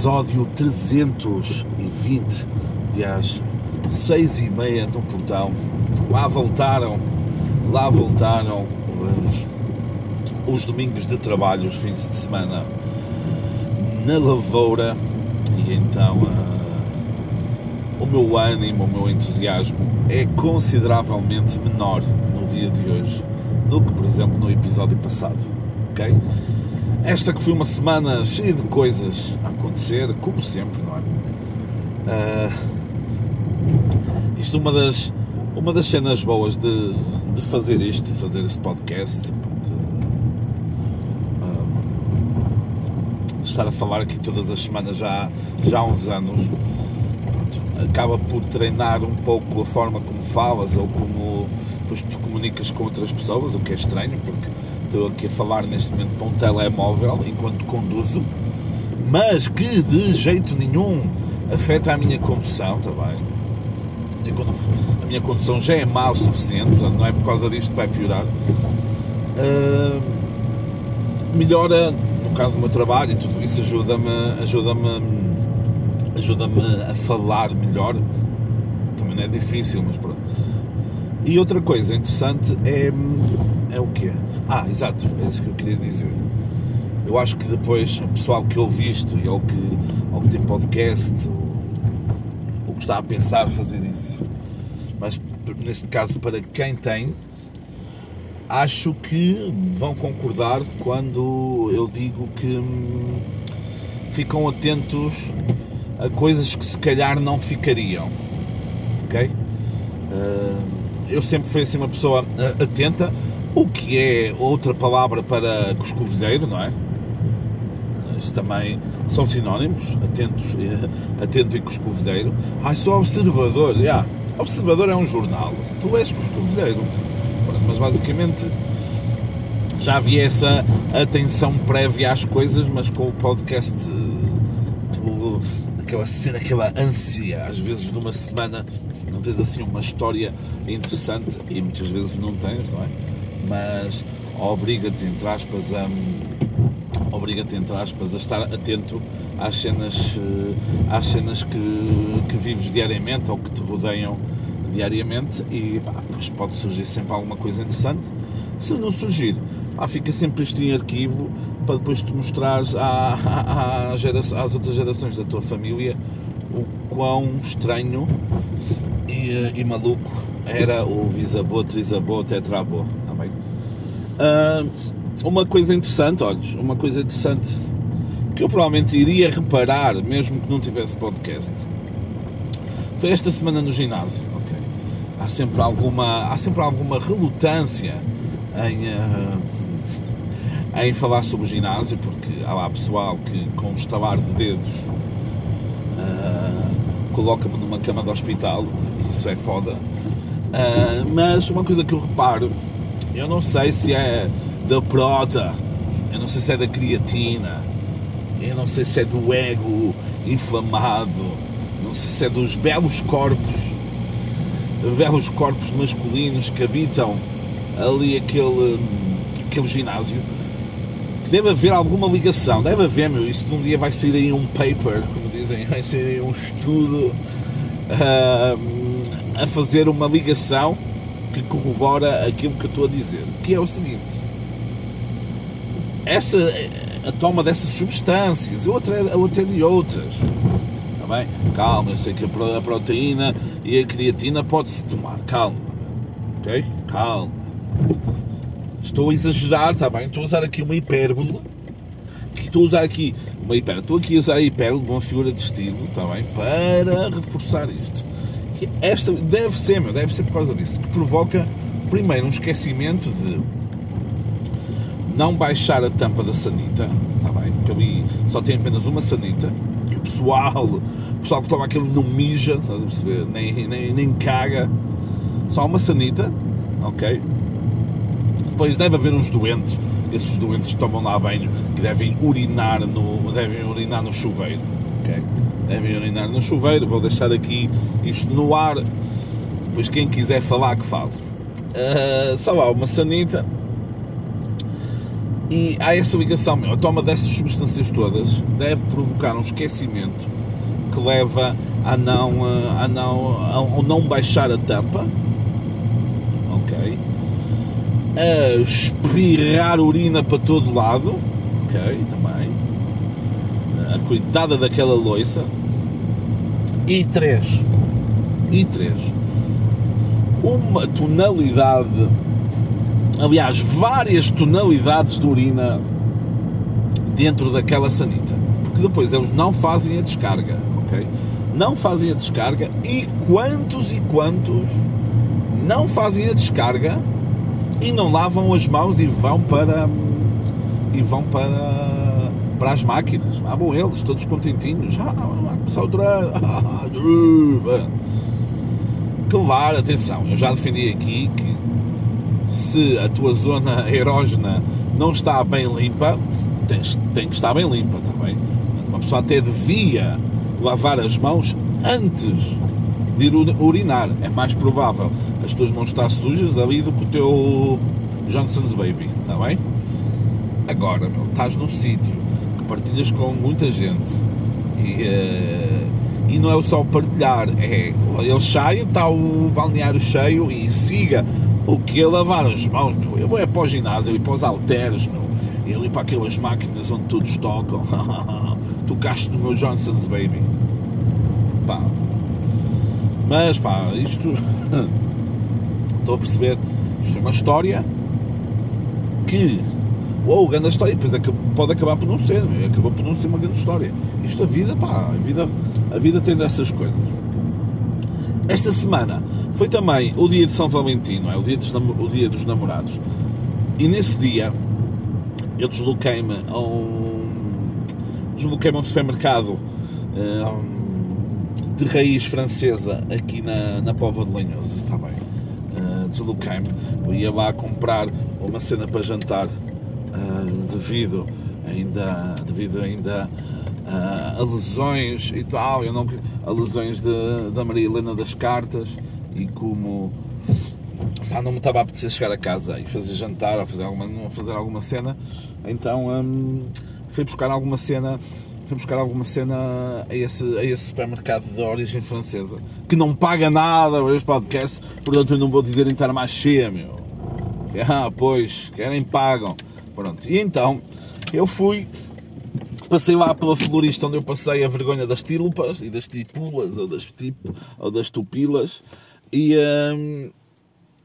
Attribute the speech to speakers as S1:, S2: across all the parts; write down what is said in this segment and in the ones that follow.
S1: episódio 320 de às seis e meia no portão. Lá voltaram, lá voltaram os, os domingos de trabalho, os fins de semana na lavoura e então uh, o meu ânimo, o meu entusiasmo é consideravelmente menor no dia de hoje do que, por exemplo, no episódio passado. Ok? Esta que foi uma semana cheia de coisas acontecer, como sempre, não é? Uh, isto uma das, uma das cenas boas de, de fazer isto, de fazer este podcast, de, uh, de, estar a falar aqui todas as semanas já, já há uns anos. Pronto, acaba por treinar um pouco a forma como falas ou como depois tu comunicas com outras pessoas, o que é estranho, porque estou aqui a falar neste momento para um telemóvel enquanto conduzo, mas que de jeito nenhum afeta a minha condução, está bem? A minha condução já é má o suficiente, portanto não é por causa disto que vai piorar. Uh, melhora, no caso do meu trabalho e tudo isso, ajuda-me ajuda-me ajuda-me a falar melhor. Também não é difícil, mas pronto. E outra coisa interessante é, é o quê? Ah, exato, é isso que eu queria dizer. Eu acho que depois o pessoal que ouve isto e ou que, ou que tem podcast ou, ou que está a pensar fazer isso, mas neste caso para quem tem, acho que vão concordar quando eu digo que hum, ficam atentos a coisas que se calhar não ficariam. Ok? Uh, eu sempre fui assim uma pessoa uh, atenta, o que é outra palavra para coscovilheiro, não é? Isso também são sinónimos, atentos, uh, atento e coscovilheiro. Ai, sou observador, já. Yeah. Observador é um jornal, tu és coscovilheiro. Mas basicamente já havia essa atenção prévia às coisas, mas com o podcast aquela cena, aquela ânsia, às vezes numa semana não tens assim uma história interessante e muitas vezes não tens, não é? Mas obriga-te, entre aspas, a obriga-te, entre aspas, a estar atento às cenas, eh, às cenas que, que vives diariamente ou que te rodeiam diariamente e pá, pois pode surgir sempre alguma coisa interessante. Se não surgir, pá, fica sempre isto em arquivo para depois te mostrares à, à, à geração, às outras gerações da tua família o quão estranho e, e maluco era o bisavô, trisavô, tetravô. Tá Uh, uma coisa interessante, olhos, uma coisa interessante que eu provavelmente iria reparar, mesmo que não tivesse podcast, foi esta semana no ginásio. Há sempre alguma, há sempre alguma relutância em, uh, em falar sobre o ginásio, porque há lá pessoal que, com um estalar de dedos, uh, coloca-me numa cama de hospital, isso é foda. Uh, mas uma coisa que eu reparo, eu não sei se é da prota, eu não sei se é da creatina, eu não sei se é do ego inflamado, não sei se é dos belos corpos, belos corpos masculinos que habitam ali aquele, aquele ginásio. Deve haver alguma ligação, deve haver, meu, isso um dia vai sair aí um paper, como dizem, vai sair aí um estudo uh, a fazer uma ligação que corrobora aquilo que eu estou a dizer, que é o seguinte, essa, a toma dessas substâncias, ou até, de outras, está bem? Calma, eu sei que a proteína e a creatina pode-se tomar, calma, ok? Calma Estou a exagerar, está bem? Estou a usar aqui uma hipérbole. Estou a usar aqui uma hipérbole. Estou aqui a usar a hipérbole uma figura de estilo, está bem? Para reforçar isto. Esta deve ser, meu, deve ser por causa disso. Que provoca, primeiro, um esquecimento de não baixar a tampa da sanita, está bem? Porque ali só tem apenas uma sanita. Que o pessoal, o pessoal que toma aquilo não mija, estás a perceber? Nem, nem, nem caga. Só uma sanita, ok? Depois deve haver uns doentes, esses doentes que tomam lá banho, que devem urinar no, devem urinar no chuveiro. Okay? Devem urinar no chuveiro. Vou deixar aqui isto no ar. Pois quem quiser falar, que fale. Uh, só há uma sanita. E há essa ligação. A toma dessas substâncias todas deve provocar um esquecimento que leva a não, a não, a não baixar a tampa, ok? A espirrar urina para todo lado, ok? Também. A cuidada daquela loiça. E três. E três. Uma tonalidade aliás, várias tonalidades de urina dentro daquela sanita. Porque depois eles não fazem a descarga, ok? Não fazem a descarga e quantos e quantos não fazem a descarga e não lavam as mãos e vão para e vão para para as máquinas. Ah, bom, eles todos contentinhos. Ah, vai começar o drama. Claro, atenção, eu já defendi aqui que se a tua zona erógena não está bem limpa, tens, tem que estar bem limpa também. Uma pessoa até devia lavar as mãos antes de ir urinar. É mais provável as tuas mãos estar sujas ali do que o teu Johnson's Baby, está bem? Agora, meu, estás num sítio que partilhas com muita gente e, uh, e não é só partilhar, é eles saem, está o balneário cheio e siga o que é lavar as mãos, meu? Eu vou é para o ginásio e para os halteres, meu. E ali para aquelas máquinas onde todos tocam. Tocaste no meu Johnson's Baby. Pá. Mas pá, isto. Estou a perceber. Isto é uma história que. Uou, grande história. Depois pode acabar por não ser. Acabou por não ser uma grande história. Isto a vida, pá. A vida, a vida tem dessas coisas. Esta semana foi também o dia de São Valentim, não é? O dia dos, o dia dos namorados. E nesse dia eu desloquei-me a um. Desloquei-me a um supermercado um, de raiz francesa aqui na, na Pova de Lanhoso, bem? Uh, desloquei-me. Eu ia lá comprar uma cena para jantar uh, devido ainda. devido ainda uh, a lesões e tal, eu não, a lesões da Maria Helena das Cartas e como não me estava a apetecer chegar a casa e fazer jantar ou fazer alguma, fazer alguma cena, então um, fui buscar alguma cena fui buscar alguma cena a esse, a esse supermercado de origem francesa que não paga nada para este podcast, portanto eu não vou dizer estar mais cheia, meu. Ah, pois, querem pagam. Pronto, e então eu fui passei lá pela florista onde eu passei a vergonha das tílupas e das tipulas ou das, tipo, ou das tupilas e hum,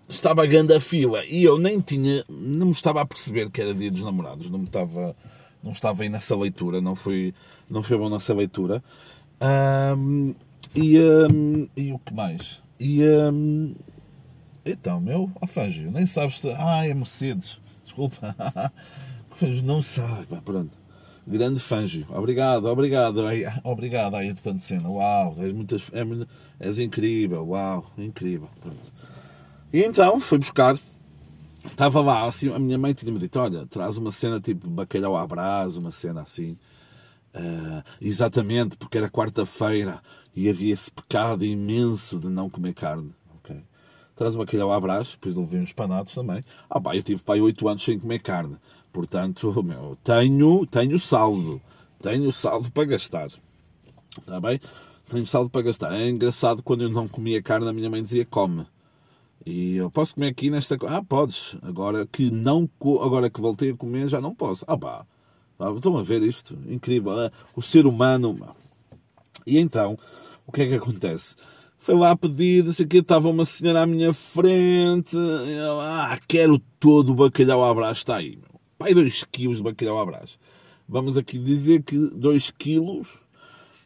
S1: estava a grande a fila e eu nem tinha, não me estava a perceber que era dia dos namorados, não estava, não estava aí nessa leitura, não foi, não foi bom nessa leitura. Hum, e, hum, e o que mais? E hum, então, meu, afangio, nem sabes. Ah, é Mercedes, desculpa. não sabe, pronto. Grande Fangio. Obrigado, obrigado. Obrigado, Ayrton Senna. Uau, és, muitas, és, és incrível. Uau, incrível. Pronto. E então fui buscar. Estava lá, assim, a minha mãe tinha-me dito: olha, traz uma cena tipo bacalhau à brasa, uma cena assim. Uh, exatamente, porque era quarta-feira e havia esse pecado imenso de não comer carne. Okay? Traz o bacalhau à brás, depois levei uns panados também. Ah, pá, eu tive pai oito anos sem comer carne. Portanto, meu, tenho, tenho saldo. Tenho saldo para gastar. Está bem? Tenho saldo para gastar. É engraçado quando eu não comia carne, a minha mãe dizia come. E eu posso comer aqui nesta. Ah, podes. Agora que não agora que voltei a comer, já não posso. Ah, pá. Tá, estão a ver isto? Incrível. É, o ser humano. E então, o que é que acontece? Foi lá pedir, disse que estava uma senhora à minha frente. Eu, ah, quero todo o bacalhau à brás, está aí. Meu pai 2 kg de bacalhau à brás. Vamos aqui dizer que 2 kg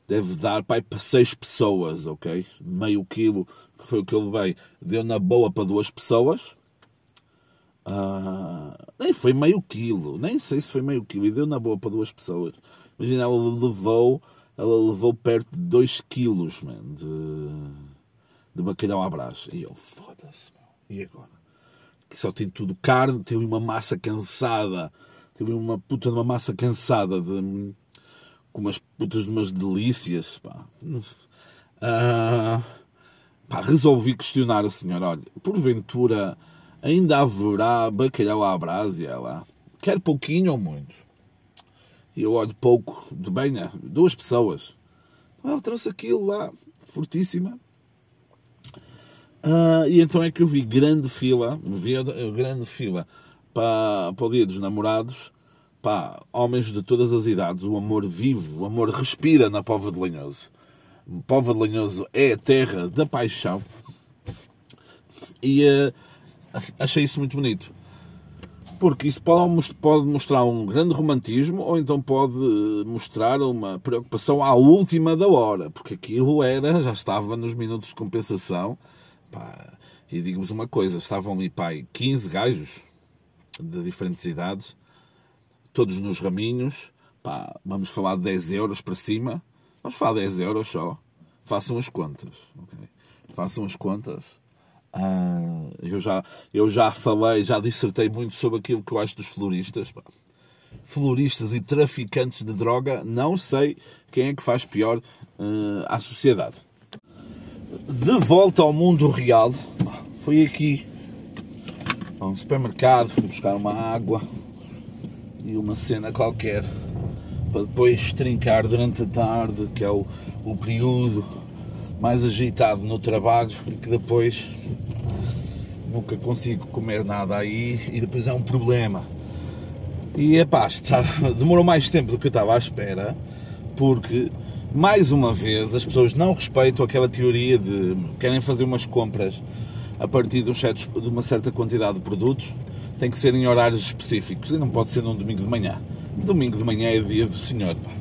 S1: deve dar pai para 6 pessoas, ok? Meio quilo, que foi o que eu levei, deu na boa para duas pessoas. Ah, nem foi meio quilo, nem sei se foi meio quilo, e deu na boa para duas pessoas. Imagina, ela levou, ela levou perto de 2 quilos, man, de, de bacalhau à brás. E eu, foda-se, e agora? Que só tem tudo carne, tem uma massa cansada, teve uma puta de uma massa cansada de com umas putas de umas delícias. Pá. Uh, pá, resolvi questionar a senhora: olha, porventura ainda haverá bacalhau à? E ela, quer pouquinho ou muito. E eu olho pouco, de bem, né? duas pessoas. Ela trouxe aquilo lá, fortíssima. Uh, e então é que eu vi grande fila, vi grande fila para, para o dia dos namorados, pá, homens de todas as idades, o amor vive, o amor respira na Pova de Lanhoso. Pova de Lanhoso é a terra da paixão. E uh, achei isso muito bonito. Porque isso pode, mostrar um grande romantismo ou então pode mostrar uma preocupação à última da hora. Porque aquilo era, já estava nos minutos de compensação. Pá, e digo-vos uma coisa, estavam ali, pai, 15 gajos de diferentes idades, todos nos raminhos, pá, vamos falar de 10 euros para cima, vamos falar de 10 euros só, façam as contas? Façam as contas ah, eu, já, eu já falei, já dissertei muito sobre aquilo que eu acho dos floristas. Floristas e traficantes de droga, não sei quem é que faz pior uh, à sociedade. De volta ao mundo real, fui aqui a um supermercado, fui buscar uma água e uma cena qualquer para depois trincar durante a tarde, que é o, o período mais agitado no trabalho e que depois nunca consigo comer nada aí e depois é um problema. E epá, está, demorou mais tempo do que eu estava à espera, porque mais uma vez as pessoas não respeitam aquela teoria de querem fazer umas compras a partir de, um certo, de uma certa quantidade de produtos, tem que ser em horários específicos e não pode ser num domingo de manhã. Domingo de manhã é dia do Senhor, pá.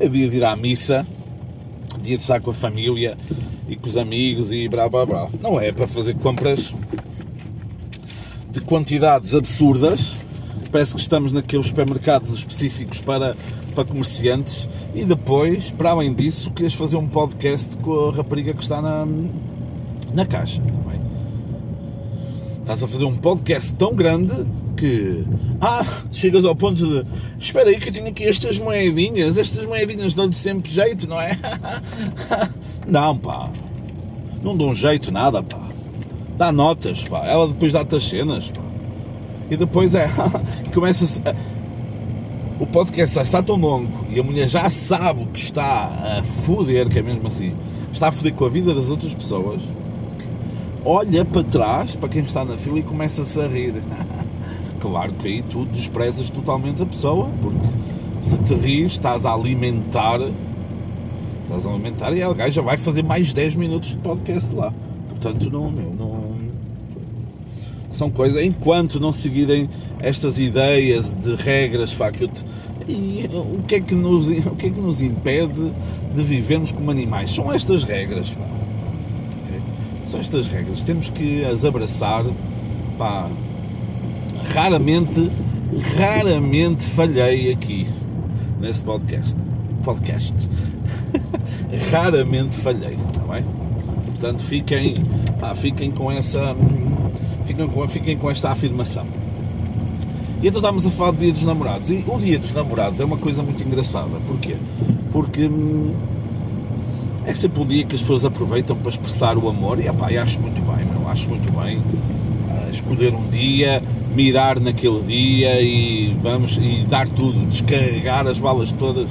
S1: é dia de ir à missa dia de estar com a família e com os amigos e blá blá blá. Não é para fazer compras de quantidades absurdas. Parece que estamos naqueles supermercados específicos para, para comerciantes. E depois, para além disso, queres fazer um podcast com a rapariga que está na, na caixa. Também. Estás a fazer um podcast tão grande que ah, chegas ao ponto de espera aí que eu tenho aqui estas moedinhas, estas moedinhas dão-lhe sempre jeito, não é? não, pá, não dão jeito nada, pá. Dá notas, pá. Ela depois dá-te as cenas, pá. E depois é, começa a, o podcast já está tão longo e a mulher já sabe que está a foder, que é mesmo assim, está a foder com a vida das outras pessoas, olha para trás, para quem está na fila e começa-se a rir. claro que aí tu desprezas totalmente a pessoa, porque se te rires, estás a alimentar, estás a alimentar e a gaja vai fazer mais 10 minutos de podcast lá. Portanto, não, meu, não. São coisas, enquanto não seguirem estas ideias de regras, te... e o que, é que nos, o que é que nos impede de vivermos como animais? São estas regras, pá. São estas regras. Temos que as abraçar, pá, raramente, raramente falhei aqui neste podcast. Podcast. raramente falhei, está bem? Portanto, fiquem, pá, fiquem com essa. Fiquem com, fiquem com esta afirmação. E então estamos a falar do Dia dos Namorados. E o Dia dos Namorados é uma coisa muito engraçada. Porquê? Porque hum, é sempre um dia que as pessoas aproveitam para expressar o amor. E epá, acho muito bem, meu, acho muito bem uh, escolher um dia mirar naquele dia e vamos e dar tudo, descarregar as balas todas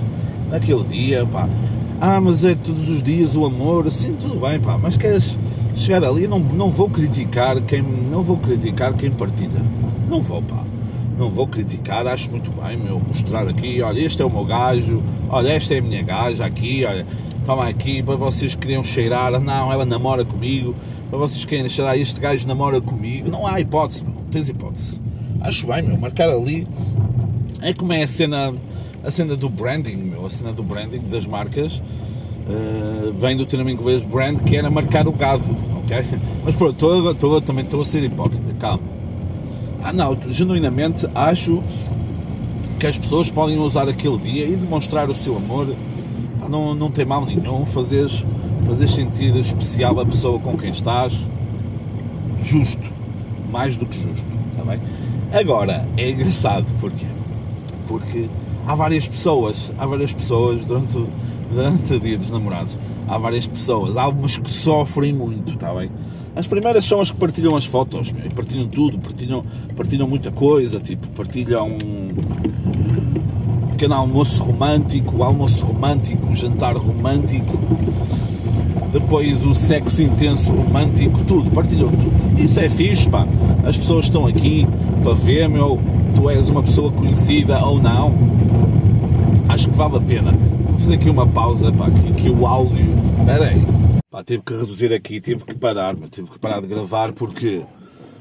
S1: naquele dia, pá. Ah, mas é todos os dias o amor, sim, tudo bem, pá, mas queres chegar ali, não, não vou criticar quem não vou criticar quem partilha. Não vou, pá. Não vou criticar, acho muito bem, meu, mostrar aqui, olha, este é o meu gajo, olha, esta é a minha gaja aqui, olha, toma aqui, para vocês que queriam cheirar, não, ela namora comigo, para vocês querem cheirar, este gajo namora comigo, não há hipótese, meu tens hipótese. Acho bem, meu, marcar ali é como é a cena, a cena do branding, meu, a cena do branding das marcas uh, vem do termo inglês brand, que era marcar o gado, ok? Mas pronto, tô, tô, também estou a ser hipócrita, calma. Ah não, genuinamente acho que as pessoas podem usar aquele dia e demonstrar o seu amor, não, não tem mal nenhum, fazeres, fazeres sentir especial a pessoa com quem estás, justo mais do que justo, está bem? Agora, é engraçado, porquê? Porque há várias pessoas, há várias pessoas durante, durante o dia dos namorados, há várias pessoas, há algumas que sofrem muito, está bem? As primeiras são as que partilham as fotos, meu, partilham tudo, partilham, partilham muita coisa, tipo, partilham um pequeno almoço romântico, almoço romântico, jantar romântico, depois o sexo intenso romântico, tudo, partilham tudo. Isso é fixe, pá. As pessoas estão aqui para ver, meu, tu és uma pessoa conhecida ou não. Acho que vale a pena. Vou fazer aqui uma pausa, pá, que, o áudio. Espera aí. Pá, tive que reduzir aqui, tive que parar, mas tive que parar de gravar porque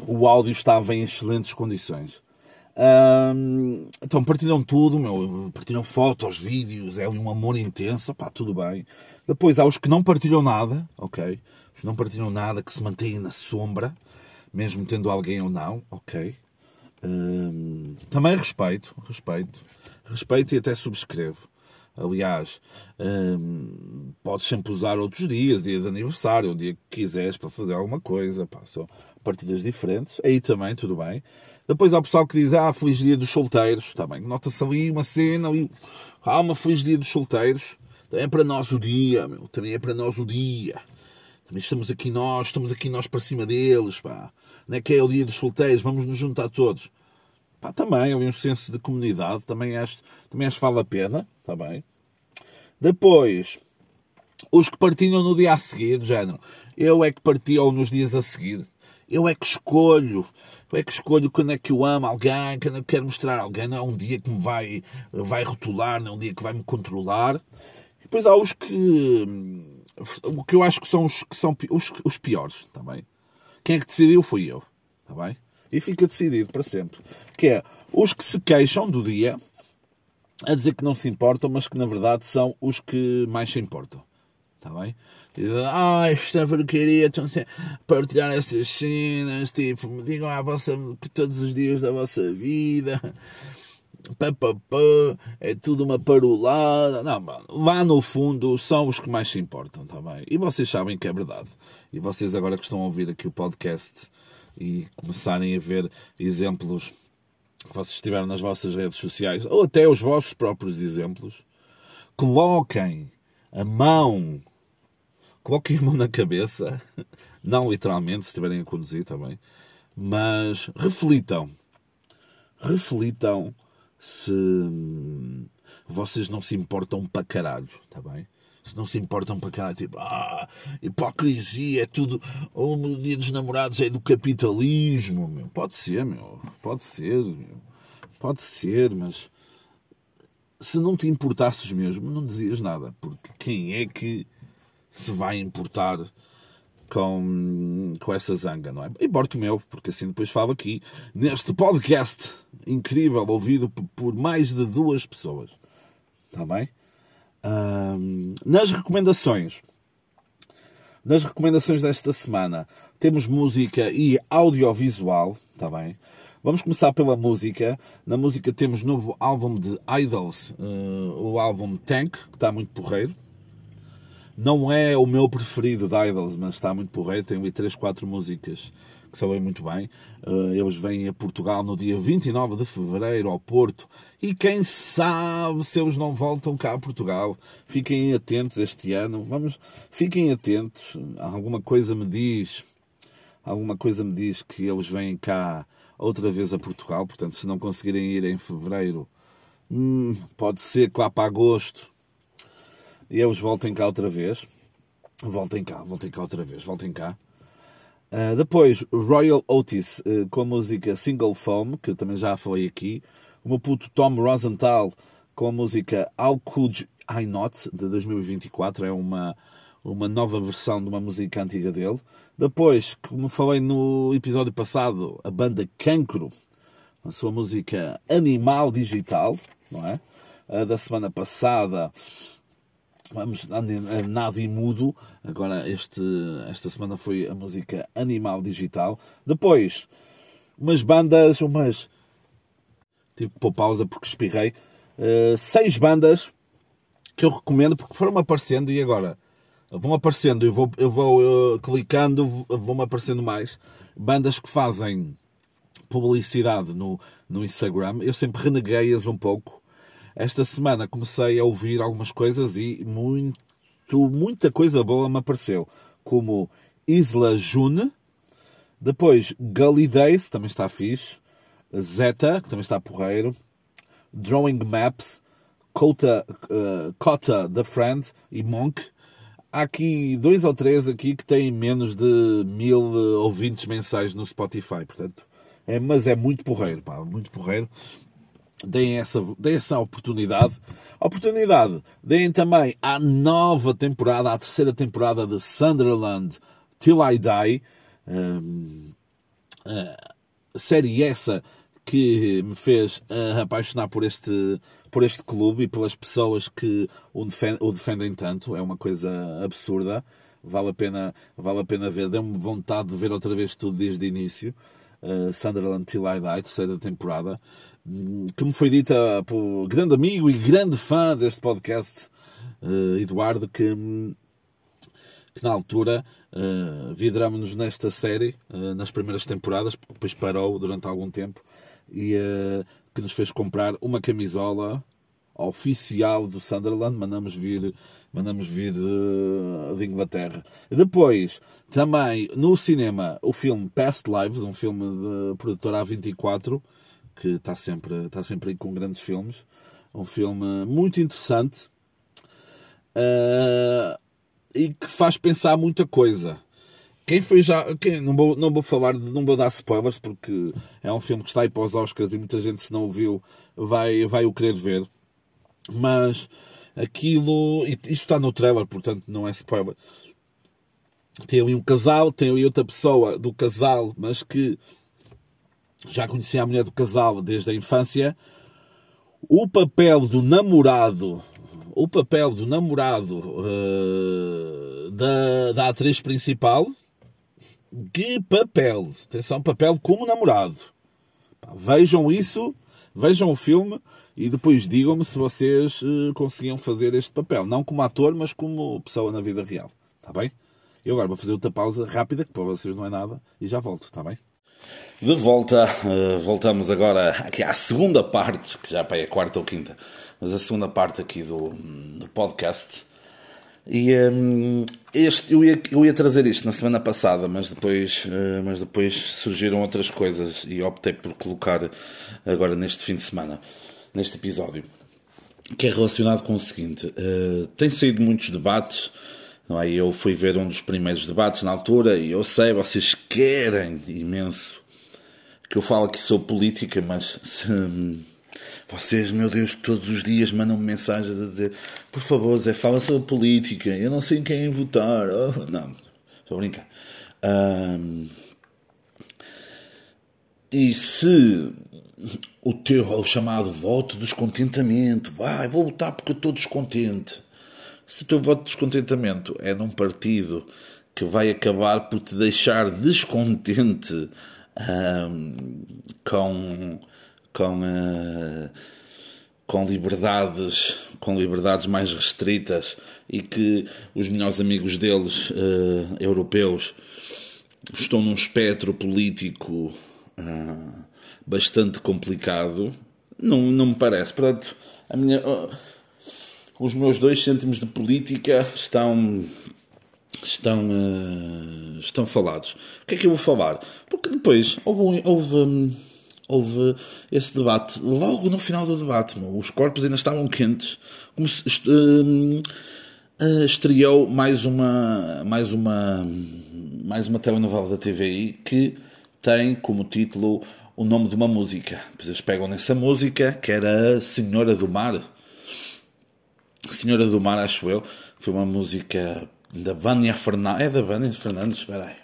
S1: o áudio estava em excelentes condições. Então partilham tudo, meu, partilham fotos, vídeos, é um amor intenso, pá, tudo bem. Depois há os que não partilham nada, ok? Os que não partilham nada, que se mantêm na sombra, mesmo tendo alguém ou não, ok? Também respeito, respeito, respeito e até subscrevo. Aliás, hum, podes sempre usar outros dias, dia de aniversário, o dia que quiseres para fazer alguma coisa, pá, são partidas diferentes, aí também, tudo bem. Depois há o pessoal que diz, ah, feliz dia dos solteiros, também, nota-se ali uma cena, ali, ah, uma feliz dia dos solteiros, também é para nós o dia, meu, também é para nós o dia. Também estamos aqui nós, estamos aqui nós para cima deles, pá. Não é que é o dia dos solteiros, vamos nos juntar todos. Pá, também, ali um senso de comunidade, também acho, também acho que vale a pena, está bem. Depois, os que partilham no dia a seguir, do género, eu é que partilho nos dias a seguir. Eu é que escolho, eu é que escolho quando é que eu amo alguém, quando eu quero mostrar a alguém. Não é um dia que me vai, vai rotular, não é um dia que vai me controlar. E depois há os que. O que eu acho que são os, que são os, os piores, está bem? Quem é que decidiu fui eu, está bem? E fica decidido para sempre. Que é os que se queixam do dia, a dizer que não se importam, mas que na verdade são os que mais se importam. Está bem? Dizem, ah, esta porcaria, estão a partilhar essas cenas, tipo, me digam à vossa, que todos os dias da vossa vida, pá, pá, pá, é tudo uma parolada. Não, mano, lá no fundo são os que mais se importam, está bem? E vocês sabem que é verdade. E vocês agora que estão a ouvir aqui o podcast e começarem a ver exemplos que vocês tiveram nas vossas redes sociais, ou até os vossos próprios exemplos, coloquem a mão, coloquem a mão na cabeça, não literalmente, se estiverem a conduzir também, mas reflitam, reflitam se vocês não se importam para caralho, está bem? Se não se importam para cá, tipo, ah, hipocrisia, é tudo. No dia dos namorados é do capitalismo, meu. Pode ser, meu. Pode ser, meu. Pode ser, mas se não te importasses mesmo, não dizias nada, porque quem é que se vai importar com, com essa zanga, não é? E meu, porque assim depois falo aqui neste podcast incrível, ouvido por mais de duas pessoas. Está bem? Um, nas recomendações, nas recomendações desta semana, temos música e audiovisual, está bem? Vamos começar pela música. Na música temos novo álbum de Idols, uh, o álbum Tank, que está muito porreiro. Não é o meu preferido de Idols, mas está muito porreiro. Tem ali 3, 4 músicas que sabem muito bem. Eh, eles vêm a Portugal no dia 29 de fevereiro, ao Porto, e quem sabe se eles não voltam cá a Portugal. Fiquem atentos este ano, vamos, fiquem atentos. Alguma coisa me diz, alguma coisa me diz que eles vêm cá outra vez a Portugal, portanto, se não conseguirem ir em fevereiro, hum, pode ser que lá para agosto e eles voltem cá outra vez. Voltem cá, voltem cá outra vez, voltem cá. Uh, depois, Royal Otis uh, com a música Single Foam, que também já falei aqui. O meu puto Tom Rosenthal com a música How Could I Not, de 2024. É uma, uma nova versão de uma música antiga dele. Depois, como falei no episódio passado, a banda Cancro, a sua música Animal Digital, não é? A da semana passada Vamos nada e mudo. Agora, este, esta semana foi a música Animal Digital. Depois, umas bandas, umas. Tive que pôr pausa porque espirrei. Uh, seis bandas que eu recomendo porque foram aparecendo e agora vão aparecendo. Eu vou, eu vou uh, clicando, vão-me aparecendo mais. Bandas que fazem publicidade no, no Instagram. Eu sempre reneguei-as um pouco esta semana comecei a ouvir algumas coisas e muito, muita coisa boa me apareceu, como Isla June, depois Gully Days, também está fixe, Zeta, que também está porreiro, Drawing Maps, Kota, uh, Kota the Friend e Monk. Há aqui dois ou três aqui que têm menos de mil uh, ouvintes mensais no Spotify, portanto, é, mas é muito porreiro, pá, muito porreiro. Deem essa, deem essa oportunidade. Oportunidade. Deem também a nova temporada, a terceira temporada de Sunderland Till I Die. Um, uh, série essa que me fez uh, apaixonar por este, por este clube e pelas pessoas que o, defend, o defendem tanto. É uma coisa absurda. Vale a pena, vale a pena ver. Deu-me vontade de ver outra vez tudo desde o início. Uh, Sunderland Till I Die, terceira temporada, que me foi dita por grande amigo e grande fã deste podcast, uh, Eduardo, que, que na altura uh, vidramos-nos nesta série, uh, nas primeiras temporadas, depois parou durante algum tempo, e uh, que nos fez comprar uma camisola oficial do Sunderland, mandamos vir, mandamos vir de, de, Inglaterra. Depois, também no cinema, o filme Past Lives, um filme de produtora A24, que está sempre, está sempre aí com grandes filmes. Um filme muito interessante uh, e que faz pensar muita coisa. Quem foi já. Quem, não, vou, não vou falar, não vou dar spoilers, porque é um filme que está aí para os Oscars e muita gente, se não o viu, vai, vai o querer ver. Mas aquilo. Isto está no trailer, portanto não é spoiler. Tem ali um casal, tem ali outra pessoa do casal, mas que já conhecia a mulher do casal desde a infância. O papel do namorado, o papel do namorado uh, da, da atriz principal, que papel! Atenção, papel como namorado. Vejam isso, vejam o filme e depois digam-me se vocês uh, conseguiam fazer este papel. Não como ator, mas como pessoa na vida real. Está bem? Eu agora vou fazer outra pausa rápida, que para vocês não é nada, e já volto, está bem? De volta, uh, voltamos agora aqui à segunda parte, que já é a quarta ou quinta, mas a segunda parte aqui do, do podcast. E um, este, eu ia, eu ia trazer isto na semana passada, mas depois, uh, mas depois surgiram outras coisas e optei por colocar agora neste fim de semana, neste episódio, que é relacionado com o seguinte: uh, tem saído muitos debates. Não é? Eu fui ver um dos primeiros debates na altura e eu sei, vocês querem imenso que eu falo que sou política, mas se, vocês, meu Deus, todos os dias mandam -me mensagens a dizer por favor, Zé, fala sobre política, eu não sei em quem votar. Oh, não, estou a brincar. Um, e se o teu o chamado voto de descontentamento, vai, vou votar porque estou descontente. Se o teu voto de descontentamento é num partido que vai acabar por te deixar descontente com com uh, com liberdades com liberdades mais restritas e que os melhores amigos deles uh, europeus estão num espectro político uh, bastante complicado não, não me parece. Portanto a minha os meus dois cêntimos de política estão estão, uh, estão falados. O que é que eu vou falar? Porque depois houve, houve, hum, houve esse debate, logo no final do debate, os corpos ainda estavam quentes, como se, uh, uh, estreou mais uma, mais uma, mais uma telenovela da TVI que tem como título o nome de uma música. Depois eles pegam nessa música, que era Senhora do Mar. Senhora do Mar, acho eu, foi uma música da Vânia Fernandes. É da Vânia Fernandes? Espera aí.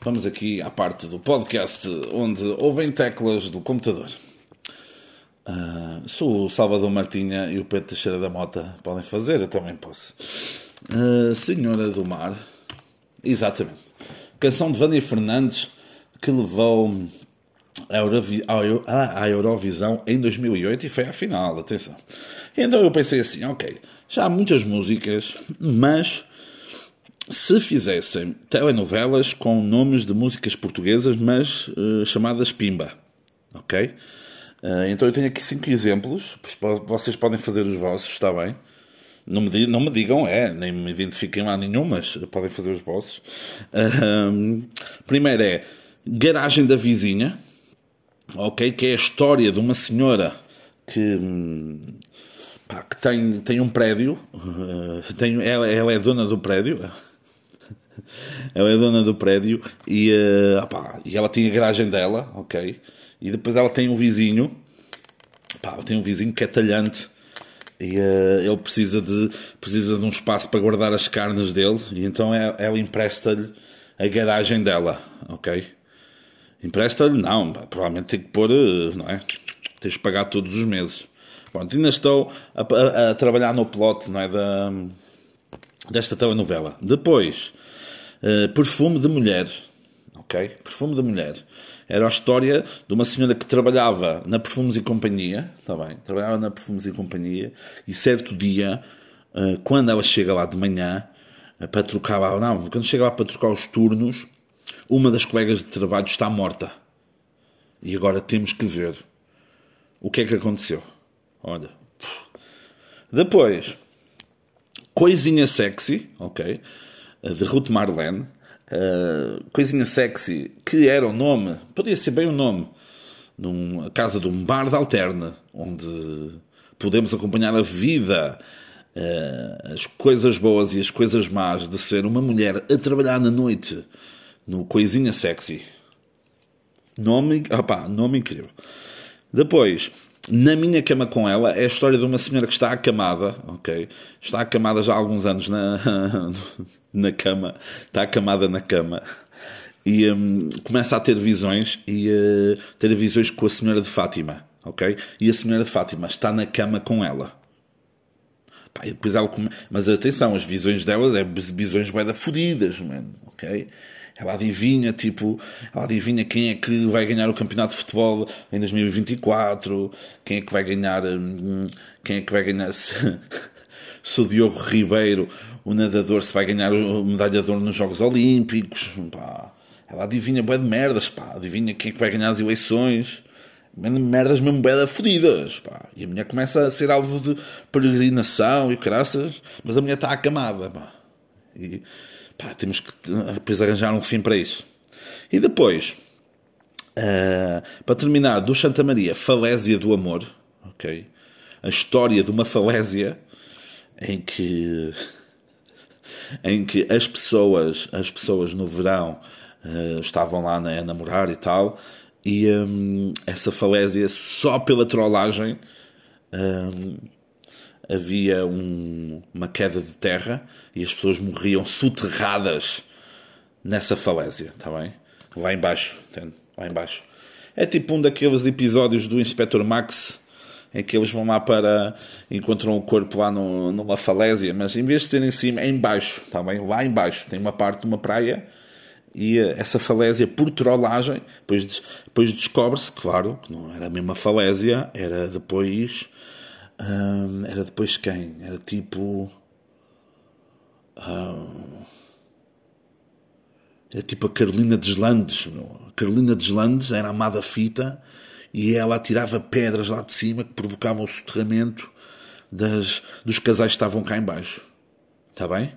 S1: Vamos aqui à parte do podcast onde ouvem teclas do computador. Uh, sou o Salvador Martinha e o Pedro Teixeira da Mota podem fazer, eu também posso. Uh, Senhora do Mar, exatamente. Canção de Vânia Fernandes que levou a, Eurovi a Eurovisão em 2008 e foi à final, atenção. Então eu pensei assim, ok, já há muitas músicas, mas se fizessem telenovelas com nomes de músicas portuguesas, mas uh, chamadas Pimba, ok? Uh, então eu tenho aqui cinco exemplos, vocês podem fazer os vossos, está bem? Não me, não me digam, é, nem me identifiquem lá nenhum, mas podem fazer os vossos. Uh, primeiro é Garagem da Vizinha, ok? Que é a história de uma senhora que, hum, pá, que tem, tem um prédio, uh, tem, ela, ela é dona do prédio, ela é dona do prédio e, uh, opá, e ela tinha a garagem dela, ok? E depois ela tem um vizinho, pá, ela tem um vizinho que é talhante e uh, ele precisa de, precisa de um espaço para guardar as carnes dele e então ela, ela empresta-lhe a garagem dela, ok? Empresta-lhe? Não, provavelmente tem que pôr, eh, não é? Tens de pagar todos os meses. Pronto, ainda estou a, a, a trabalhar no plot, não é? Da, desta telenovela. Depois, uh, Perfume de Mulher. Ok? Perfume de Mulher. Era a história de uma senhora que trabalhava na Perfumes e Companhia, está bem? Trabalhava na Perfumes e Companhia, e certo dia, uh, quando ela chega lá de manhã, uh, para trocar lá, não, quando chega lá para trocar os turnos, uma das colegas de trabalho está morta. E agora temos que ver o que é que aconteceu. Olha. Depois, Coisinha Sexy, ok? De Ruth Marlene. Uh, Coisinha Sexy, que era o nome, podia ser bem o nome, numa casa de um bar de alterna, onde podemos acompanhar a vida, uh, as coisas boas e as coisas más de ser uma mulher a trabalhar na noite no Coisinha Sexy. Nome, opa, nome incrível. Depois, na minha cama com ela, é a história de uma senhora que está acamada, ok? Está acamada já há alguns anos na, na cama, está acamada na cama. E um, começa a ter visões e uh, ter visões com a senhora de Fátima, ok? E a senhora de Fátima está na cama com ela. Pá, depois ela come... Mas atenção, as visões dela é visões bem fodidas, mano, ok? Ela adivinha, tipo, ela adivinha quem é que vai ganhar o campeonato de futebol em 2024, quem é que vai ganhar, hum, quem é que vai ganhar, se, se o Diogo Ribeiro, o nadador, se vai ganhar o medalhador nos Jogos Olímpicos, pá. Ela adivinha bué de merdas, pá. Adivinha quem é que vai ganhar as eleições. Merdas mesmo bué fodidas, pá. E a mulher começa a ser alvo de peregrinação e graças, mas a mulher está acamada, pá. E, Pá, temos que depois arranjar um fim para isso. E depois, uh, para terminar, do Santa Maria, Falésia do Amor, ok? A história de uma falésia em que em que as pessoas as pessoas no verão uh, estavam lá a namorar e tal e um, essa falésia só pela trollagem um, havia um, uma queda de terra e as pessoas morriam soterradas nessa falésia, está bem? Lá embaixo, entende? Lá embaixo. É tipo um daqueles episódios do Inspector Max em que eles vão lá para encontram o corpo lá no, numa falésia, mas em vez de ser em cima, é embaixo, está bem? Lá embaixo tem uma parte de uma praia e eh, essa falésia por trollagem, depois, depois descobre-se, claro, que não era a mesma falésia, era depois era depois quem? Era tipo. Era tipo a Carolina Deslandes. A Carolina Deslandes era amada fita e ela atirava pedras lá de cima que provocavam o soterramento das, dos casais que estavam cá embaixo. Está bem?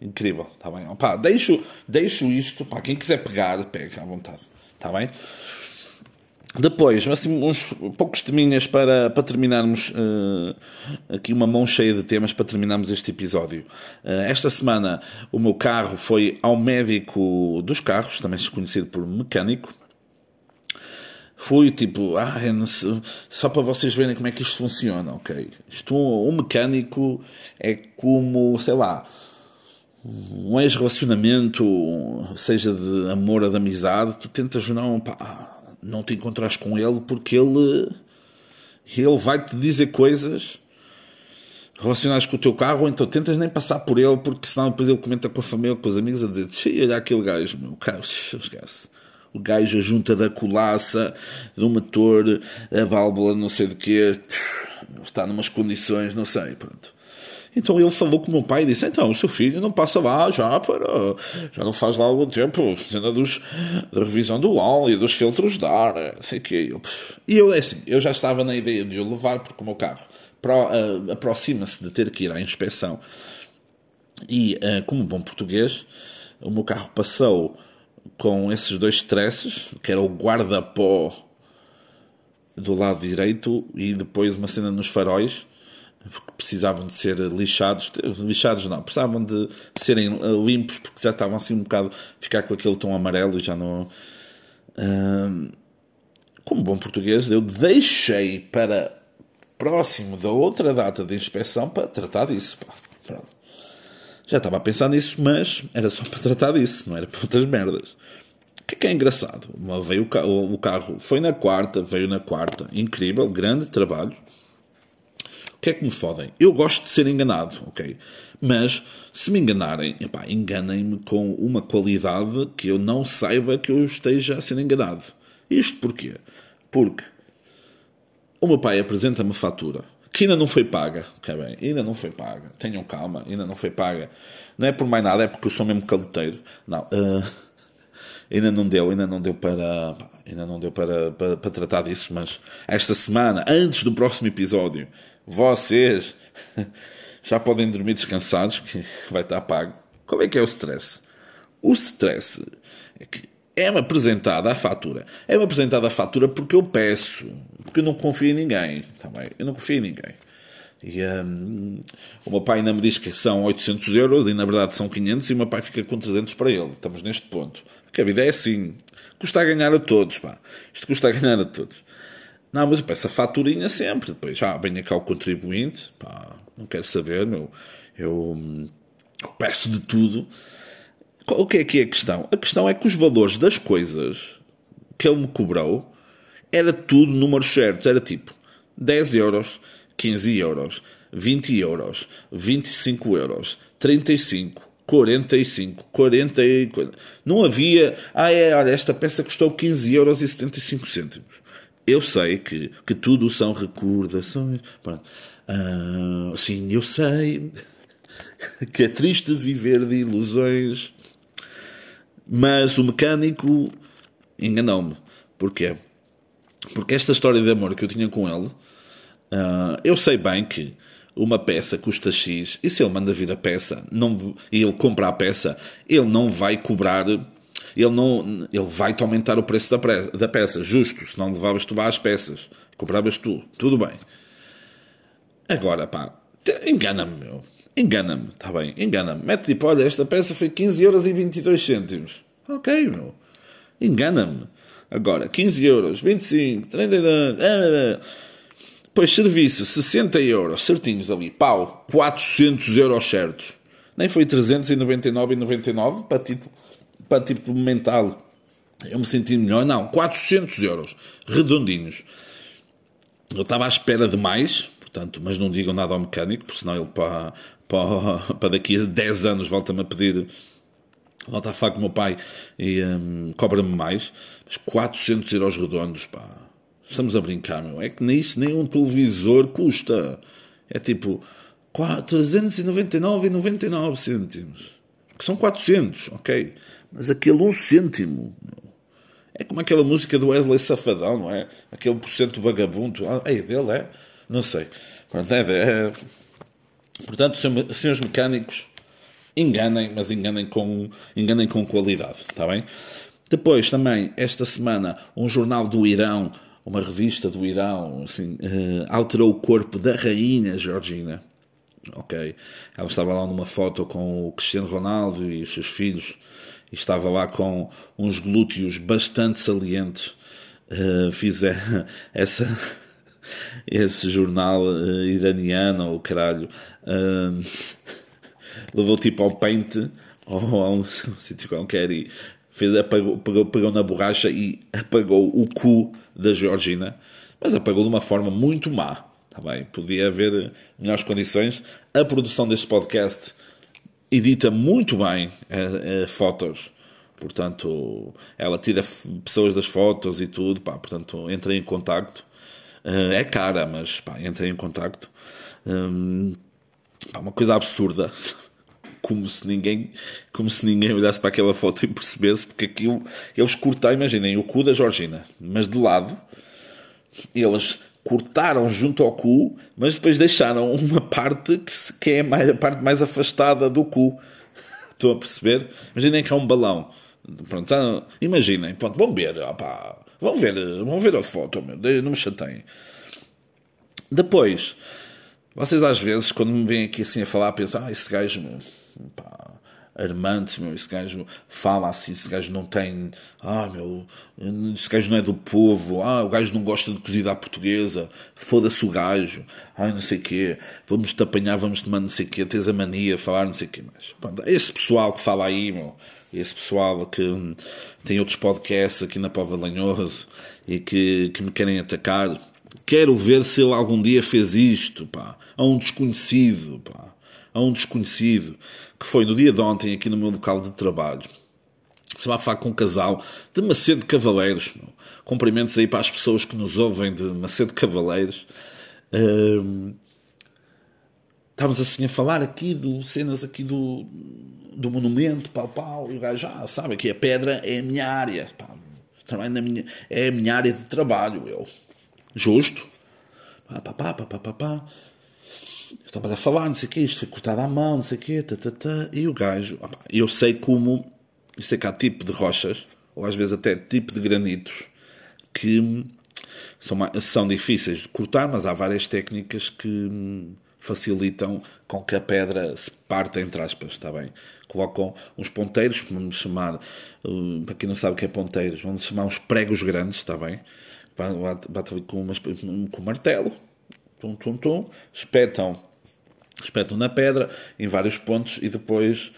S1: Incrível, está bem? Opa, deixo, deixo isto para quem quiser pegar, pega à vontade. Está bem? Depois, assim, uns poucos teminhas para, para terminarmos uh, aqui uma mão cheia de temas para terminarmos este episódio. Uh, esta semana o meu carro foi ao médico dos carros, também conhecido por mecânico. Fui tipo, ah, só para vocês verem como é que isto funciona, ok? Isto, um mecânico é como, sei lá, um ex-relacionamento, seja de amor ou de amizade, tu tentas não, pá, não te encontras com ele porque ele, ele vai te dizer coisas relacionadas com o teu carro, ou então tentas nem passar por ele, porque senão depois ele comenta com a família, com os amigos, a dizer, olha aquele gajo, meu, carro, esquece. O gajo, a junta da colaça, do motor, a válvula, não sei de quê, está numas condições, não sei, pronto. Então ele falou com o meu pai e disse: Então, o seu filho não passa lá já para. Já não faz lá algum tempo cena dos, da revisão do óleo, dos filtros de ar, não sei o quê. E eu, é assim, eu já estava na ideia de o levar porque o meu carro uh, aproxima-se de ter que ir à inspeção. E, uh, como bom português, o meu carro passou com esses dois stresses, que era o guarda-pó do lado direito e depois uma cena nos faróis precisavam de ser lixados, lixados não, precisavam de serem limpos porque já estavam assim um bocado ficar com aquele tom amarelo e já não. como bom português, eu deixei para próximo da outra data de inspeção para tratar disso. Já estava a pensar nisso, mas era só para tratar disso, não era para outras merdas. O que é, que é engraçado? Veio o carro, foi na quarta, veio na quarta, incrível, grande trabalho que é que me fodem? Eu gosto de ser enganado, ok? Mas se me enganarem, enganem-me com uma qualidade que eu não saiba que eu esteja a ser enganado. Isto porquê? Porque o meu pai apresenta-me fatura que ainda não foi paga, ok bem? Ainda não foi paga. Tenham calma, ainda não foi paga. Não é por mais nada, é porque eu sou mesmo caloteiro. Não. Uh, ainda não deu, ainda não deu para, ainda não deu para, para, para tratar disso, mas esta semana, antes do próximo episódio, vocês já podem dormir descansados, que vai estar pago. Como é que é o stress? O stress é que é-me apresentada a fatura. É-me apresentada a fatura porque eu peço. Porque eu não confio em ninguém. Também. Tá eu não confio em ninguém. E um, o meu pai ainda me diz que são 800 euros e na verdade são 500 e o meu pai fica com 300 para ele. Estamos neste ponto. Porque a vida é assim. Custa a ganhar a todos, pá. Isto custa a ganhar a todos. Não, mas eu peço a faturinha sempre. Depois já venha cá o contribuinte. Pá, não quero saber, meu. Eu, eu peço de tudo. O que é que é a questão? A questão é que os valores das coisas que ele me cobrou era tudo números certos. Era tipo 10 euros, 15 euros, 20 euros, 25 euros, 35, 45, 40 e... Não havia... Ah, é, olha, esta peça custou 15 euros e 75 cêntimos. Eu sei que, que tudo são recordações. Uh, sim, eu sei que é triste viver de ilusões. Mas o mecânico enganou-me. Porquê? Porque esta história de amor que eu tinha com ele, uh, eu sei bem que uma peça custa X e se ele manda vir a peça não, e ele compra a peça, ele não vai cobrar ele não, ele vai-te aumentar o preço da, pressa, da peça, justo, se não levavas tu lá as peças, compravas tu, tudo bem. Agora, pá, engana-me, meu. Engana-me, está bem, engana-me. Mete tipo, olha, esta peça foi 15 euros e 22 cêntimos. Ok, meu. Engana-me. Agora, 15 euros, 25, 32, Pois serviço, 60 euros, certinhos ali, pau, 400 euros certos. Nem foi 399,99 para tipo para tipo mental. Eu me senti melhor. Não, 400 euros. Redondinhos. Eu estava à espera de mais, portanto, mas não digam nada ao mecânico, porque senão ele para, para, para daqui a 10 anos volta-me a pedir volta a falar com o meu pai e um, cobra-me mais. Mas 400 euros redondos, pá. Estamos a brincar, meu. É que nem isso, nem um televisor custa. É tipo 399,99 cêntimos. Que são 400, ok? Mas aquele um cêntimo. É como aquela música do Wesley Safadão, não é? Aquele porcento vagabundo. Ah, é dele, é? Não sei. É, é. Portanto, senhores mecânicos, enganem, mas enganem com, enganem com qualidade, está bem? Depois, também, esta semana, um jornal do Irão, uma revista do Irão, assim, uh, alterou o corpo da rainha Georgina. Ok? Ela estava lá numa foto com o Cristiano Ronaldo e os seus filhos estava lá com uns glúteos bastante salientes. Uh, fiz essa, esse jornal uh, iraniano, o caralho, uh, levou tipo ao pente ou a um sítio qualquer e fez, apagou, pegou, pegou na borracha e apagou o cu da Georgina, mas apagou de uma forma muito má. Tá bem? Podia haver melhores condições. A produção deste podcast edita muito bem uh, uh, fotos. Portanto, ela tira pessoas das fotos e tudo, pá, portanto, entrei em contacto. Uh, é cara, mas pá, entrei em contacto. Um, Pá, uma coisa absurda. Como se ninguém, como se ninguém olhasse para aquela foto e percebesse, porque aquilo, eles cortaram, imaginem, o cu da Georgina, mas de lado, eles cortaram junto ao cu, mas depois deixaram uma parte que, que é mais, a parte mais afastada do cu. Estão a perceber? Imaginem que é um balão. Pronto, imaginem, pronto, vão ver, opa, vão ver, vão ver a foto, meu, não me chateiem. Depois, vocês às vezes, quando me vêm aqui assim a falar, pensam, ah, esse gajo, armante, meu, esse gajo fala assim, esse gajo não tem, ah, meu, esse gajo não é do povo, ah, o gajo não gosta de cozida à portuguesa, foda-se o gajo, ai, não sei o quê, vamos te apanhar, vamos te mandar não sei o quê, tens a mania, falar não sei o quê, mas, pronto, esse pessoal que fala aí, meu, esse pessoal que tem outros podcasts aqui na Pova Lanhoso e que, que me querem atacar, quero ver se ele algum dia fez isto, pá, a um desconhecido, pá, a um desconhecido, que foi no dia de ontem aqui no meu local de trabalho. Estava a falar com um casal de Macedo Cavaleiros. Cumprimentos aí para as pessoas que nos ouvem de Macedo Cavaleiros. Um, estávamos assim a falar aqui de cenas aqui do, do monumento, pau pau, e o gajo já ah, sabe que a pedra é a minha área, pá, também na minha, é a minha área de trabalho, eu. Justo. Pá, pá, pá, pá, pá, pá, pá. Estava a falar, não sei o que, isto foi cortado à mão, não sei o quê, tá, tá, tá, e o gajo, eu sei como, eu sei que há tipo de rochas, ou às vezes até tipo de granitos, que são, são difíceis de cortar, mas há várias técnicas que facilitam com que a pedra se parta, entre aspas, está bem? Colocam uns ponteiros, vamos chamar, uh, para quem não sabe o que é ponteiros, vamos chamar uns pregos grandes, está bem? Batem com, umas, com um martelo, tum, tum, tum, espetam, espetam na pedra em vários pontos e depois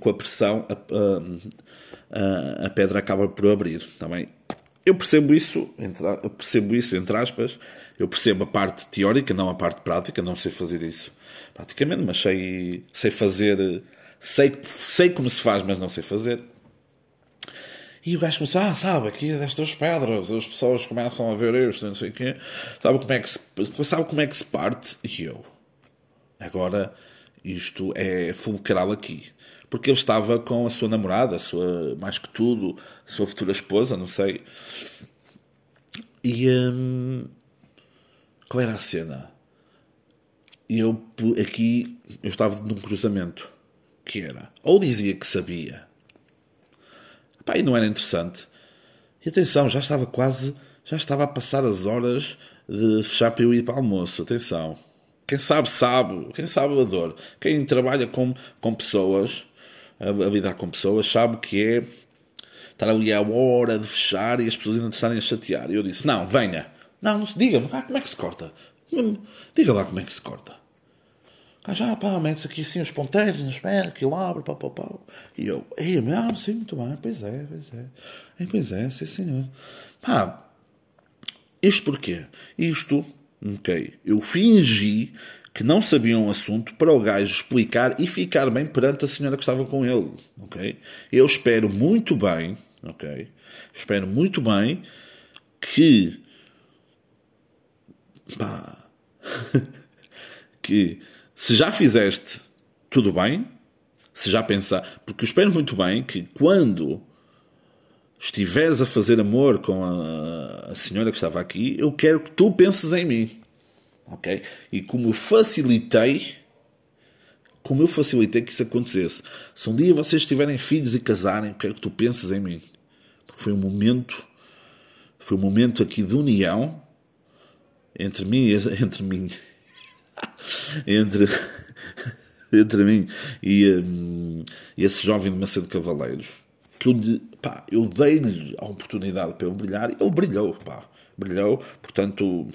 S1: com a pressão a, a, a pedra acaba por abrir, está bem? Eu percebo isso, entre, percebo isso entre aspas, eu percebo a parte teórica, não a parte prática, não sei fazer isso praticamente, mas sei, sei fazer, sei, sei como se faz, mas não sei fazer. E o gajo começou, ah, sabe, aqui destas pedras, as pessoas começam a ver isto, não sei o quê, sabe como é que se, sabe como é que se parte? E eu, agora, isto é fulcral aqui. Porque ele estava com a sua namorada, a sua, mais que tudo, a sua futura esposa, não sei. E, hum, qual era a cena? Eu aqui eu estava num cruzamento que era ou dizia que sabia, pá, e não era interessante. E atenção, já estava quase, já estava a passar as horas de fechar para eu ir para o almoço. Atenção, quem sabe sabe, quem sabe a dor. Quem trabalha com, com pessoas, a, a lidar com pessoas, sabe que é estar ali à hora de fechar e as pessoas ainda estarem a chatear. E eu disse: Não, venha, não, não se diga-me, ah, como é que se corta? Diga lá como é que se corta. Ah, já, pá, mete aqui assim os ponteiros na espera, que eu abro, pá, pá, pá. E eu, ei, ah, sim, muito bem, pois é, pois é. E, pois é, sim, senhor. Pá, isto porquê? Isto, ok, eu fingi que não sabia um assunto para o gajo explicar e ficar bem perante a senhora que estava com ele, ok? Eu espero muito bem, ok? Espero muito bem que pá, que se já fizeste, tudo bem. Se já pensar, porque eu espero muito bem que quando estiveres a fazer amor com a, a senhora que estava aqui, eu quero que tu penses em mim. Ok? E como eu facilitei, como eu facilitei que isso acontecesse. Se um dia vocês tiverem filhos e casarem, quero que tu penses em mim. Porque foi um momento, foi um momento aqui de união entre mim, entre mim, entre, entre mim e, um, esse jovem de Macedo Cavaleiros, que eu, pá, eu dei-lhe a oportunidade para ele brilhar ele brilhou, pá, brilhou, portanto,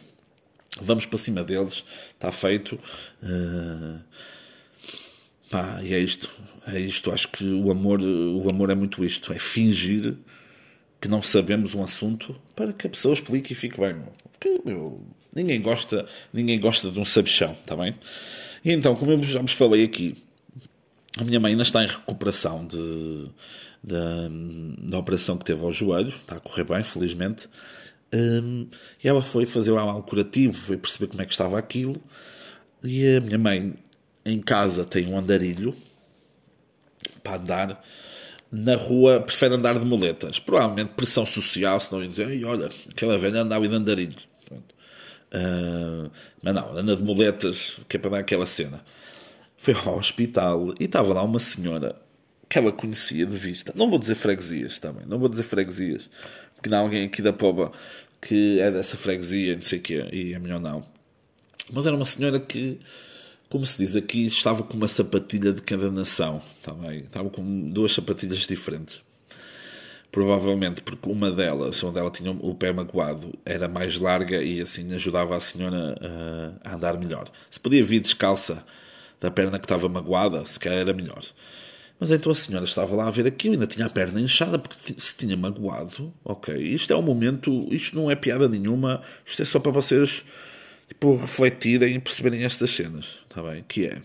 S1: vamos para cima deles, está feito. Uh, pá, e é isto, é isto, acho que o amor, o amor é muito isto, é fingir que não sabemos um assunto para que a pessoa explique e fique bem. Porque, meu, ninguém gosta, ninguém gosta de um sabichão, está bem? E então, como eu já vos falei aqui, a minha mãe ainda está em recuperação de, de, da operação que teve ao joelho, está a correr bem, felizmente. Um, e ela foi fazer um curativo, foi perceber como é que estava aquilo. E a minha mãe em casa tem um andarilho para andar. Na rua prefere andar de muletas. Provavelmente pressão social, se não ia dizer, olha, aquela velha andava de andarilho. Uh, mas não, anda de muletas, que é para dar aquela cena. Foi ao hospital e estava lá uma senhora que ela conhecia de vista. Não vou dizer freguesias também, não vou dizer freguesias, porque não há alguém aqui da Poba que é dessa freguesia, não sei o quê, e é melhor não. Mas era uma senhora que, como se diz aqui, estava com uma sapatilha de cada nação. Estava, estava com duas sapatilhas diferentes. Provavelmente porque uma delas, onde ela tinha o pé magoado, era mais larga e assim ajudava a senhora a, a andar melhor. Se podia vir descalça da perna que estava magoada, se calhar era melhor. Mas então a senhora estava lá a ver aquilo, ainda tinha a perna inchada porque se tinha magoado. Ok, isto é um momento, isto não é piada nenhuma, isto é só para vocês tipo, refletirem e perceberem estas cenas, está bem? Que é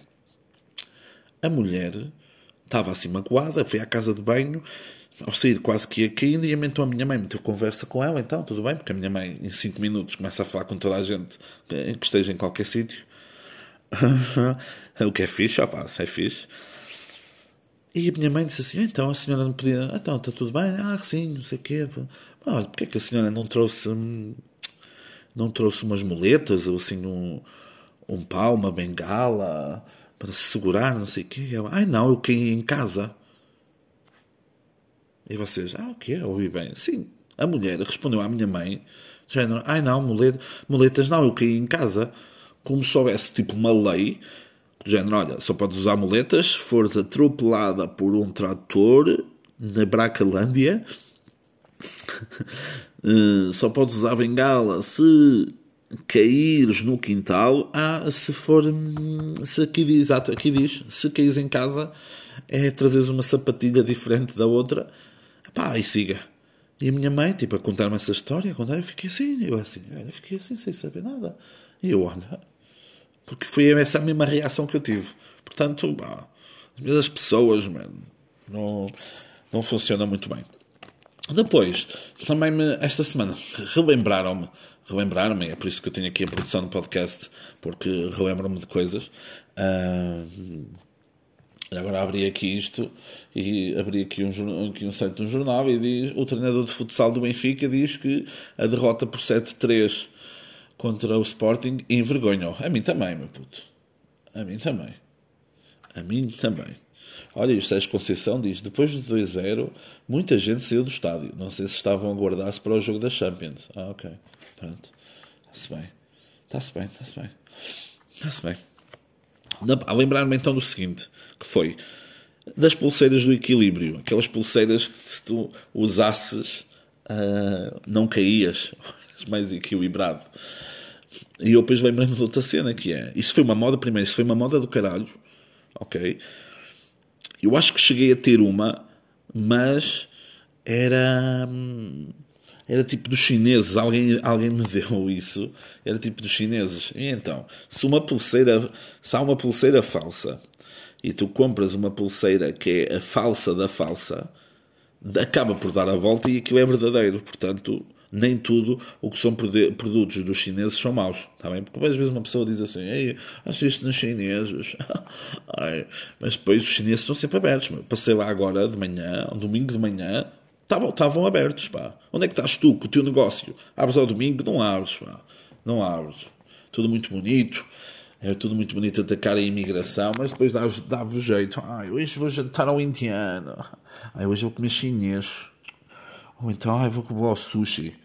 S1: a mulher estava assim magoada, foi à casa de banho, ao sair quase que ia caindo, e então a minha mãe meteu conversa com ela, então tudo bem, porque a minha mãe em 5 minutos começa a falar com toda a gente que esteja em qualquer sítio. o que é fixe, ó é fixe. E a minha mãe disse assim: então a senhora não podia. Então está tudo bem? Ah, sim, não sei o quê. Olha, porque é que a senhora não trouxe. Não trouxe umas muletas ou assim um, um pau, uma bengala para se segurar, não sei o quê? Ela, ai não, eu caí em casa. E vocês, ah, o quê? Ouvi bem. Sim, a mulher respondeu à minha mãe: género, ai não, muletas não, eu caí em casa. Como se houvesse tipo uma lei género, olha, só podes usar muletas se fores atropelada por um trator na Bracalândia. uh, só podes usar bengala se caíres no quintal. Ah, se for. Se aqui diz, exato, aqui diz, se caís em casa, é trazeres uma sapatilha diferente da outra. Pá, e siga. E a minha mãe, tipo, a contar-me essa história, a contar, eu fiquei assim, eu assim, eu fiquei assim, sem saber nada. E eu, olha, porque foi essa a mesma reação que eu tive. Portanto, bah, as mesmas pessoas, mano, não, não funciona muito bem. Depois, também me, esta semana, relembraram-me, relembraram-me, é por isso que eu tenho aqui a produção do podcast, porque relembram-me de coisas. Uh, agora abri aqui isto e abri aqui um, aqui um site de um jornal e diz, o treinador de futsal do Benfica diz que a derrota por 7-3 contra o Sporting envergonham. A mim também, meu puto. A mim também. A mim também. Olha, o Sérgio Conceição diz: depois do 2-0, muita gente saiu do estádio. Não sei se estavam a guardar-se para o jogo da Champions. Ah, ok. Pronto. Está-se bem. Está-se bem, está-se bem. Está-se bem. A lembrar-me então do seguinte: que foi das pulseiras do equilíbrio. Aquelas pulseiras que se tu usasses, uh, não caías mais equilibrado. E eu depois lembrei-me de outra cena que é. Isso foi uma moda, primeiro, isso foi uma moda do caralho. Ok? Eu acho que cheguei a ter uma, mas era. Era tipo dos chineses. Alguém, alguém me deu isso. Era tipo dos chineses. E então, se uma pulseira. Se há uma pulseira falsa e tu compras uma pulseira que é a falsa da falsa, acaba por dar a volta e aquilo é verdadeiro. Portanto nem tudo o que são produtos dos chineses são maus, está bem? Porque às vezes uma pessoa diz assim, Ei, assisto nos chineses, Ai, mas depois os chineses estão sempre abertos. Meu. Passei lá agora de manhã, um domingo de manhã, estavam, abertos, pá. Onde é que estás tu com o teu negócio? Abres ao domingo? Não abres, pá. Não abres. Tudo muito bonito. É tudo muito bonito atacar a imigração, mas depois dava o jeito. Ai, hoje vou jantar ao indiano. Ai, hoje vou comer chinês. Ou então, ai, vou comer ao sushi.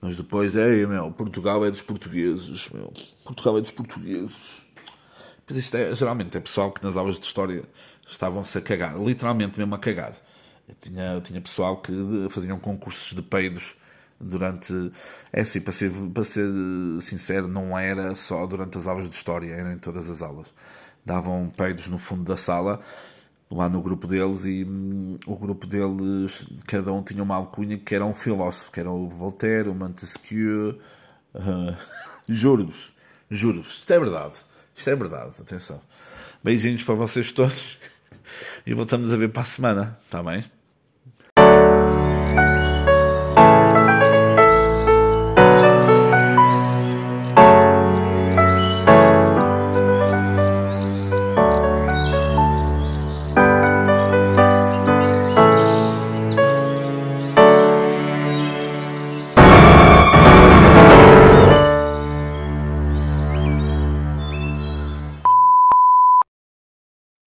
S1: Mas depois, é, meu, Portugal é dos portugueses, meu. Portugal é dos portugueses. Pois isto é, geralmente, é pessoal que nas aulas de história estavam-se a cagar. Literalmente mesmo a cagar. Tinha, tinha pessoal que faziam concursos de peidos durante. É assim, para ser, para ser sincero, não era só durante as aulas de história, era em todas as aulas. Davam peidos no fundo da sala lá no grupo deles e hum, o grupo deles, cada um tinha uma alcunha que era um filósofo, que era o Voltaire, o Montesquieu, uh, juro-vos, juro-vos, isto é verdade, isto é verdade, atenção. Beijinhos para vocês todos e voltamos a ver para a semana, está bem?